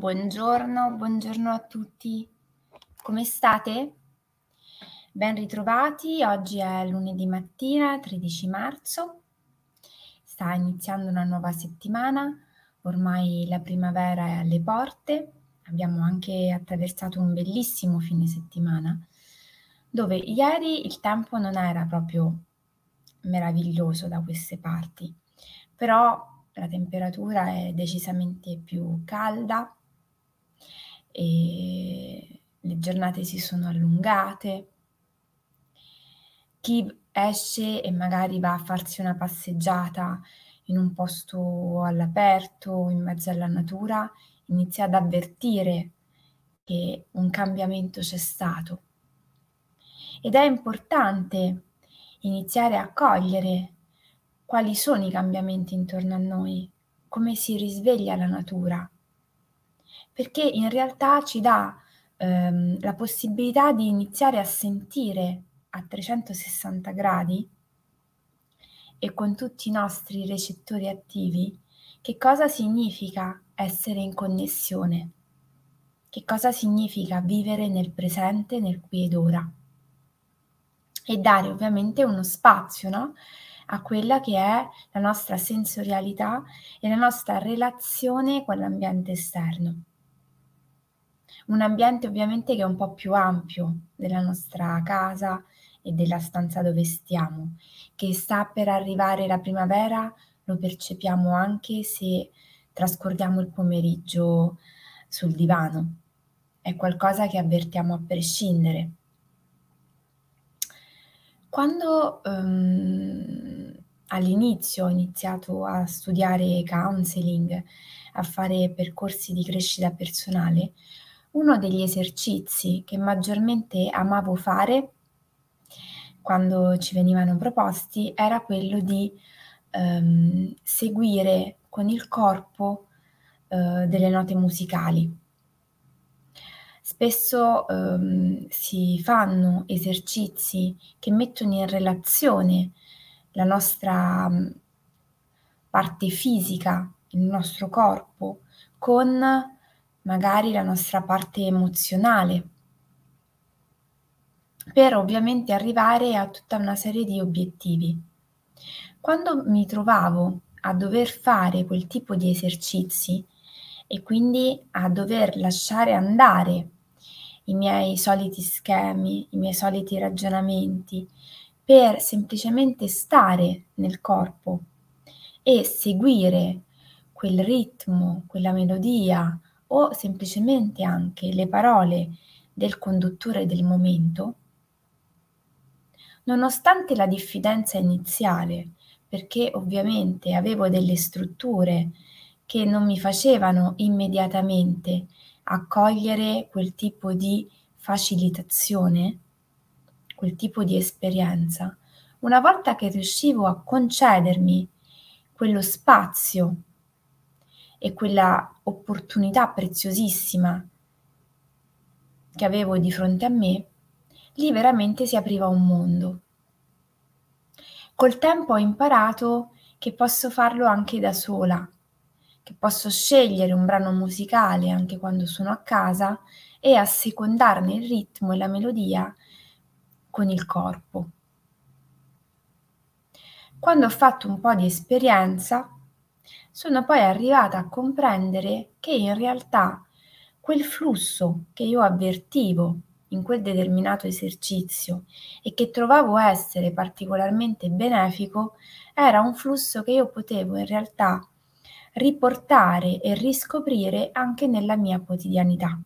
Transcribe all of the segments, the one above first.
Buongiorno, buongiorno a tutti. Come state? Ben ritrovati, oggi è lunedì mattina, 13 marzo. Sta iniziando una nuova settimana, ormai la primavera è alle porte. Abbiamo anche attraversato un bellissimo fine settimana, dove ieri il tempo non era proprio meraviglioso da queste parti, però la temperatura è decisamente più calda e le giornate si sono allungate. Chi esce e magari va a farsi una passeggiata in un posto all'aperto, in mezzo alla natura, inizia ad avvertire che un cambiamento c'è stato. Ed è importante iniziare a cogliere quali sono i cambiamenti intorno a noi, come si risveglia la natura, perché in realtà ci dà ehm, la possibilità di iniziare a sentire a 360 gradi e con tutti i nostri recettori attivi che cosa significa essere in connessione, che cosa significa vivere nel presente, nel qui ed ora e dare ovviamente uno spazio, no? a quella che è la nostra sensorialità e la nostra relazione con l'ambiente esterno. Un ambiente ovviamente che è un po' più ampio della nostra casa e della stanza dove stiamo, che sta per arrivare la primavera, lo percepiamo anche se trascorriamo il pomeriggio sul divano. È qualcosa che avvertiamo a prescindere. Quando um, all'inizio ho iniziato a studiare counseling, a fare percorsi di crescita personale, uno degli esercizi che maggiormente amavo fare quando ci venivano proposti era quello di um, seguire con il corpo uh, delle note musicali. Spesso ehm, si fanno esercizi che mettono in relazione la nostra mm, parte fisica, il nostro corpo, con magari la nostra parte emozionale, per ovviamente arrivare a tutta una serie di obiettivi. Quando mi trovavo a dover fare quel tipo di esercizi e quindi a dover lasciare andare i miei soliti schemi, i miei soliti ragionamenti, per semplicemente stare nel corpo e seguire quel ritmo, quella melodia o semplicemente anche le parole del conduttore del momento, nonostante la diffidenza iniziale, perché ovviamente avevo delle strutture che non mi facevano immediatamente accogliere quel tipo di facilitazione, quel tipo di esperienza, una volta che riuscivo a concedermi quello spazio e quella opportunità preziosissima che avevo di fronte a me, lì veramente si apriva un mondo. Col tempo ho imparato che posso farlo anche da sola, che posso scegliere un brano musicale anche quando sono a casa e assecondarne il ritmo e la melodia con il corpo. Quando ho fatto un po' di esperienza, sono poi arrivata a comprendere che in realtà quel flusso che io avvertivo in quel determinato esercizio e che trovavo essere particolarmente benefico era un flusso che io potevo in realtà riportare e riscoprire anche nella mia quotidianità.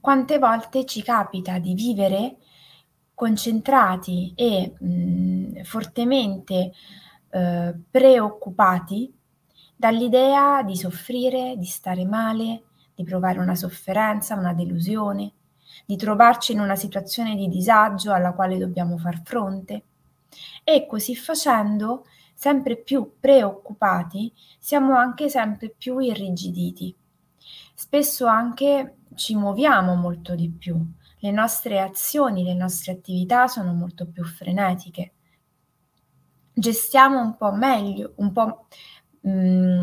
Quante volte ci capita di vivere concentrati e mh, fortemente eh, preoccupati dall'idea di soffrire, di stare male, di provare una sofferenza, una delusione, di trovarci in una situazione di disagio alla quale dobbiamo far fronte e così facendo sempre più preoccupati, siamo anche sempre più irrigiditi. Spesso anche ci muoviamo molto di più, le nostre azioni, le nostre attività sono molto più frenetiche. Gestiamo un po' meglio, un po' mm,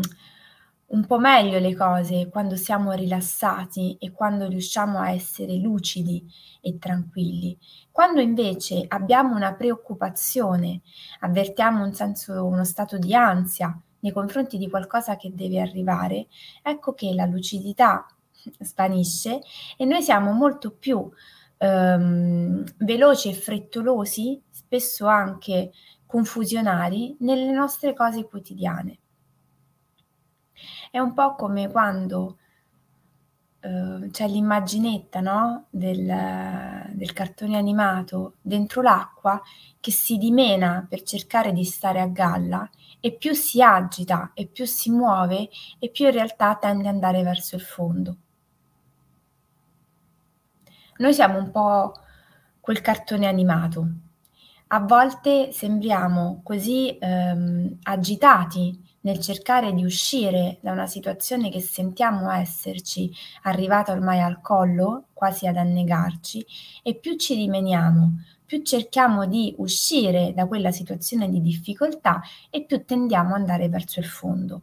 un po' meglio le cose quando siamo rilassati e quando riusciamo a essere lucidi e tranquilli. Quando invece abbiamo una preoccupazione, avvertiamo un senso, uno stato di ansia nei confronti di qualcosa che deve arrivare, ecco che la lucidità svanisce e noi siamo molto più ehm, veloci e frettolosi, spesso anche confusionari, nelle nostre cose quotidiane. È un po' come quando uh, c'è l'immaginetta no? del, del cartone animato dentro l'acqua che si dimena per cercare di stare a galla e più si agita e più si muove e più in realtà tende ad andare verso il fondo. Noi siamo un po' quel cartone animato. A volte sembriamo così ehm, agitati nel cercare di uscire da una situazione che sentiamo esserci arrivata ormai al collo, quasi ad annegarci, e più ci rimeniamo, più cerchiamo di uscire da quella situazione di difficoltà e più tendiamo ad andare verso il fondo.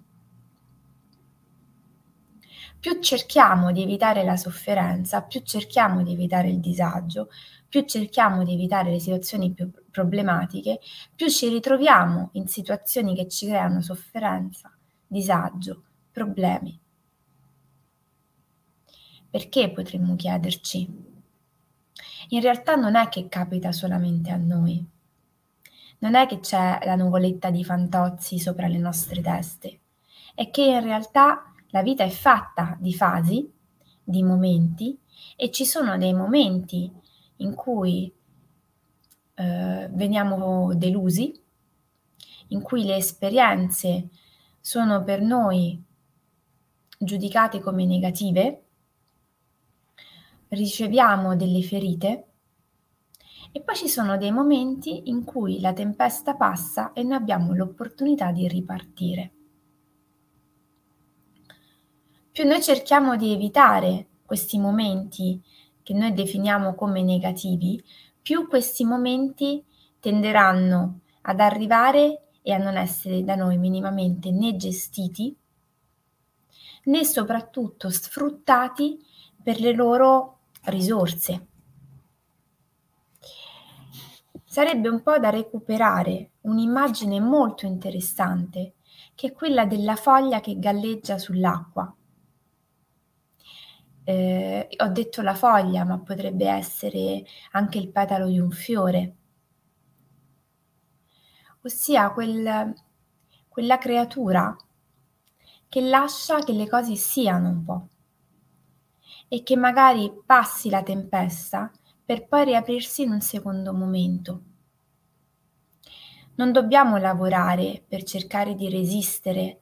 Più cerchiamo di evitare la sofferenza, più cerchiamo di evitare il disagio, più cerchiamo di evitare le situazioni più problematiche, più ci ritroviamo in situazioni che ci creano sofferenza, disagio, problemi. Perché potremmo chiederci? In realtà non è che capita solamente a noi. Non è che c'è la nuvoletta di fantozzi sopra le nostre teste. È che in realtà la vita è fatta di fasi, di momenti e ci sono dei momenti in cui eh, veniamo delusi, in cui le esperienze sono per noi giudicate come negative, riceviamo delle ferite e poi ci sono dei momenti in cui la tempesta passa e noi abbiamo l'opportunità di ripartire. Più noi cerchiamo di evitare questi momenti che noi definiamo come negativi, più questi momenti tenderanno ad arrivare e a non essere da noi minimamente né gestiti né soprattutto sfruttati per le loro risorse. Sarebbe un po' da recuperare un'immagine molto interessante, che è quella della foglia che galleggia sull'acqua. Eh, ho detto la foglia, ma potrebbe essere anche il petalo di un fiore, ossia quel, quella creatura che lascia che le cose siano un po' e che magari passi la tempesta per poi riaprirsi in un secondo momento. Non dobbiamo lavorare per cercare di resistere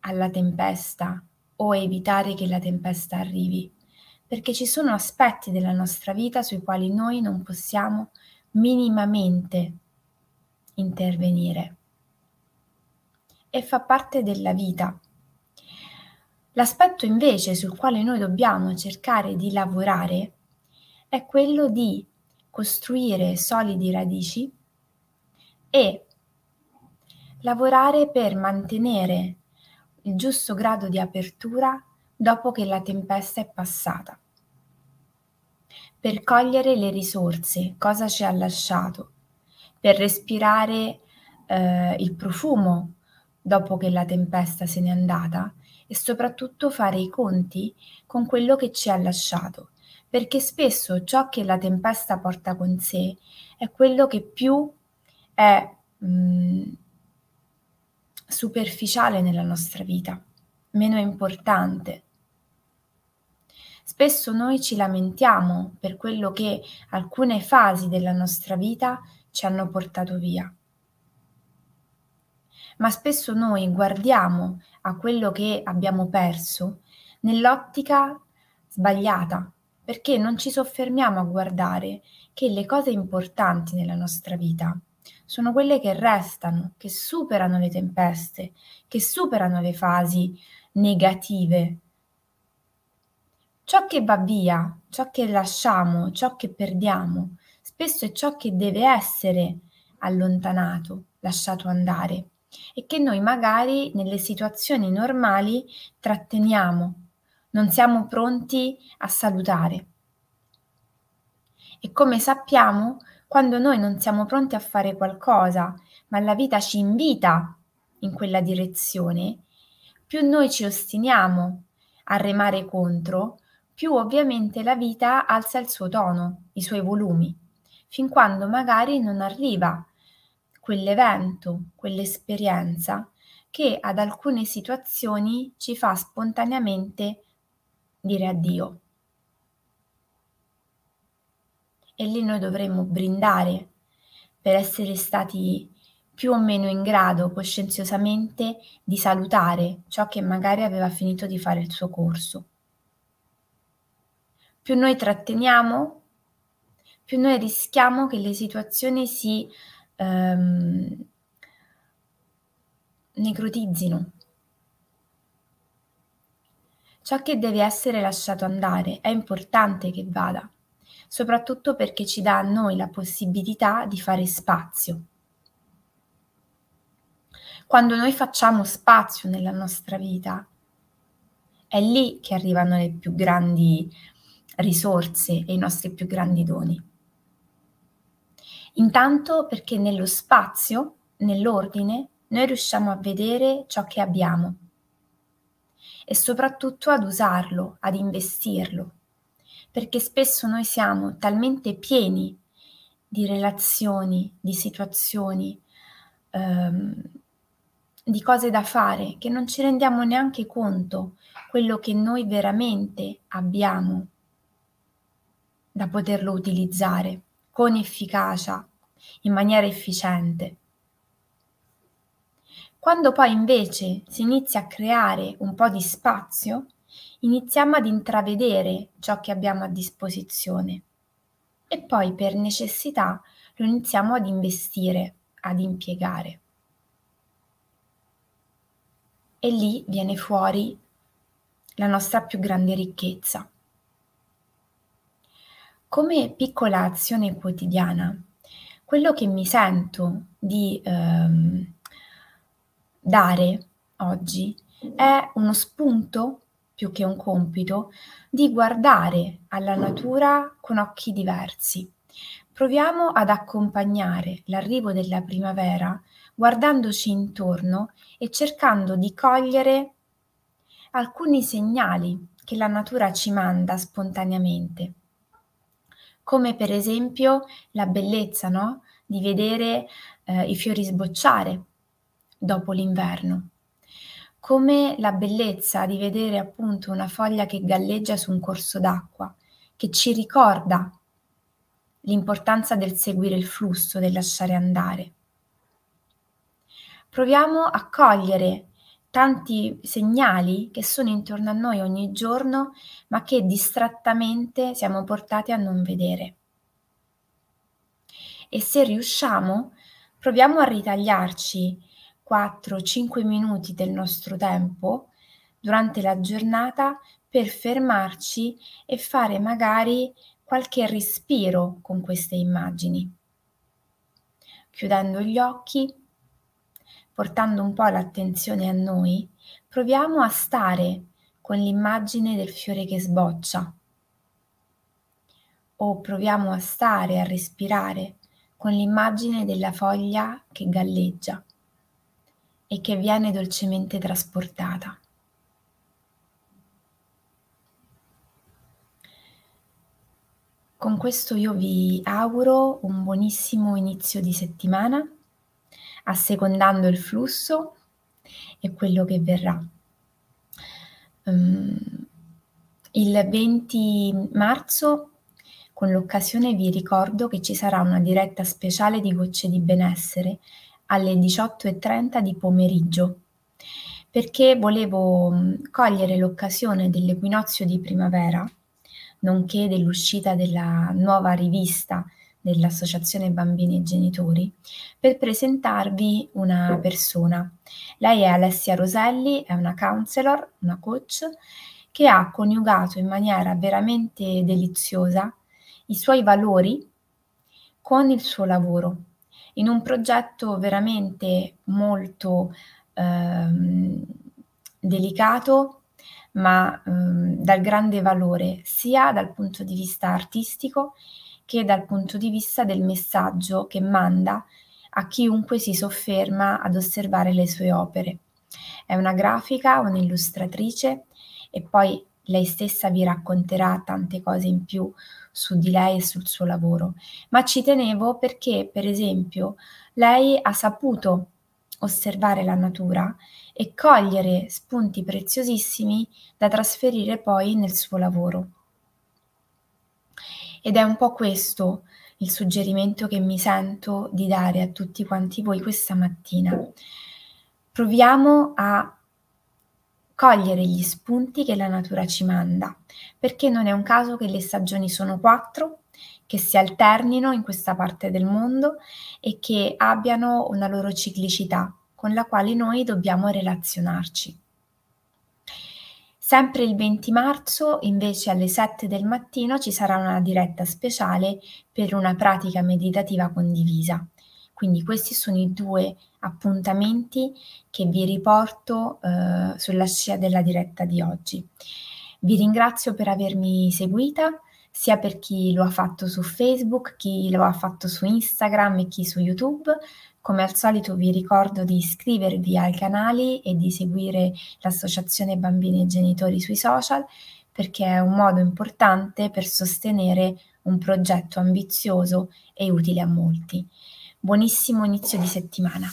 alla tempesta o evitare che la tempesta arrivi, perché ci sono aspetti della nostra vita sui quali noi non possiamo minimamente intervenire. E fa parte della vita. L'aspetto invece sul quale noi dobbiamo cercare di lavorare è quello di costruire solidi radici e lavorare per mantenere il giusto grado di apertura dopo che la tempesta è passata. Per cogliere le risorse, cosa ci ha lasciato, per respirare eh, il profumo dopo che la tempesta se n'è andata e soprattutto fare i conti con quello che ci ha lasciato, perché spesso ciò che la tempesta porta con sé è quello che più è mh, mm, superficiale nella nostra vita, meno importante. Spesso noi ci lamentiamo per quello che alcune fasi della nostra vita ci hanno portato via. Ma spesso noi guardiamo a quello che abbiamo perso nell'ottica sbagliata, perché non ci soffermiamo a guardare che le cose importanti nella nostra vita sono quelle che restano, che superano le tempeste, che superano le fasi negative. Ciò che va via, ciò che lasciamo, ciò che perdiamo, spesso è ciò che deve essere allontanato, lasciato andare, e che noi magari nelle situazioni normali tratteniamo, non siamo pronti a salutare. E come sappiamo, quando noi non siamo pronti a fare qualcosa, ma la vita ci invita in quella direzione, più noi ci ostiniamo a remare contro, più ovviamente la vita alza il suo tono, i suoi volumi, fin quando magari non arriva quell'evento, quell'esperienza che ad alcune situazioni ci fa spontaneamente dire addio. E lì noi dovremmo brindare per essere stati più o meno in grado coscienziosamente di salutare ciò che magari aveva finito di fare il suo corso. Più noi tratteniamo, più noi rischiamo che le situazioni si ehm, necrotizzino. Ciò che deve essere lasciato andare è importante che vada, soprattutto perché ci dà a noi la possibilità di fare spazio. Quando noi facciamo spazio nella nostra vita, è lì che arrivano le più grandi risorse e i nostri più grandi doni. Intanto perché nello spazio, nell'ordine, noi riusciamo a vedere ciò che abbiamo e soprattutto ad usarlo, ad investirlo, perché spesso noi siamo talmente pieni di relazioni, di situazioni, ehm, di cose da fare che non ci rendiamo neanche conto quello che noi veramente abbiamo da poterlo utilizzare con efficacia, in maniera efficiente. Quando poi invece si inizia a creare un po' di spazio, iniziamo ad intravedere ciò che abbiamo a disposizione e poi per necessità lo iniziamo ad investire, ad impiegare. E lì viene fuori la nostra più grande ricchezza. Come piccola azione quotidiana, quello che mi sento di ehm, dare oggi è uno spunto più che un compito di guardare alla natura con occhi diversi. Proviamo ad accompagnare l'arrivo della primavera guardandoci intorno e cercando di cogliere alcuni segnali che la natura ci manda spontaneamente come per esempio la bellezza, no? Di vedere eh, i fiori sbocciare dopo l'inverno, come la bellezza di vedere appunto una foglia che galleggia su un corso d'acqua, che ci ricorda l'importanza del seguire il flusso, del lasciare andare. Proviamo a cogliere tanti segnali che sono intorno a noi ogni giorno, ma che distrattamente siamo portati a non vedere. E se riusciamo, proviamo a ritagliarci 4-5 minuti del nostro tempo durante la giornata per fermarci e fare magari qualche respiro con queste immagini. Chiudendo gli occhi, portando un po' l'attenzione a noi, proviamo a stare con l'immagine del fiore che sboccia o proviamo a stare, a respirare con l'immagine della foglia che galleggia e che viene dolcemente trasportata. Con questo io vi auguro un buonissimo inizio di settimana assecondando il flusso e quello che verrà. Um, il 20 marzo, con l'occasione, vi ricordo che ci sarà una diretta speciale di Gocce di Benessere alle 18.30 di pomeriggio, perché volevo cogliere l'occasione dell'equinozio di primavera, nonché dell'uscita della nuova rivista dell'Associazione Bambini e Genitori per presentarvi una persona. Lei è Alessia Roselli, è una counselor, una coach che ha coniugato in maniera veramente deliziosa i suoi valori con il suo lavoro in un progetto veramente molto ehm, delicato, ma ehm, dal grande valore sia dal punto di vista artistico che dal punto di vista del messaggio che manda a chiunque si sofferma ad osservare le sue opere. È una grafica, un'illustratrice e poi lei stessa vi racconterà tante cose in più su di lei e sul suo lavoro, ma ci tenevo perché, per esempio, lei ha saputo osservare la natura e cogliere spunti preziosissimi da trasferire poi nel suo lavoro. Ed è un po' questo il suggerimento che mi sento di dare a tutti quanti voi questa mattina. Proviamo a cogliere gli spunti che la natura ci manda, perché non è un caso che le stagioni sono quattro, che si alternino in questa parte del mondo e che abbiano una loro ciclicità con la quale noi dobbiamo relazionarci. Sempre il 20 marzo, invece alle 7 del mattino, ci sarà una diretta speciale per una pratica meditativa condivisa. Quindi questi sono i due appuntamenti che vi riporto eh, sulla scia della diretta di oggi. Vi ringrazio per avermi seguita, sia per chi lo ha fatto su Facebook, chi lo ha fatto su Instagram e chi su YouTube. Come al solito vi ricordo di iscrivervi ai canali e di seguire l'Associazione Bambini e Genitori sui social perché è un modo importante per sostenere un progetto ambizioso e utile a molti. Buonissimo inizio di settimana.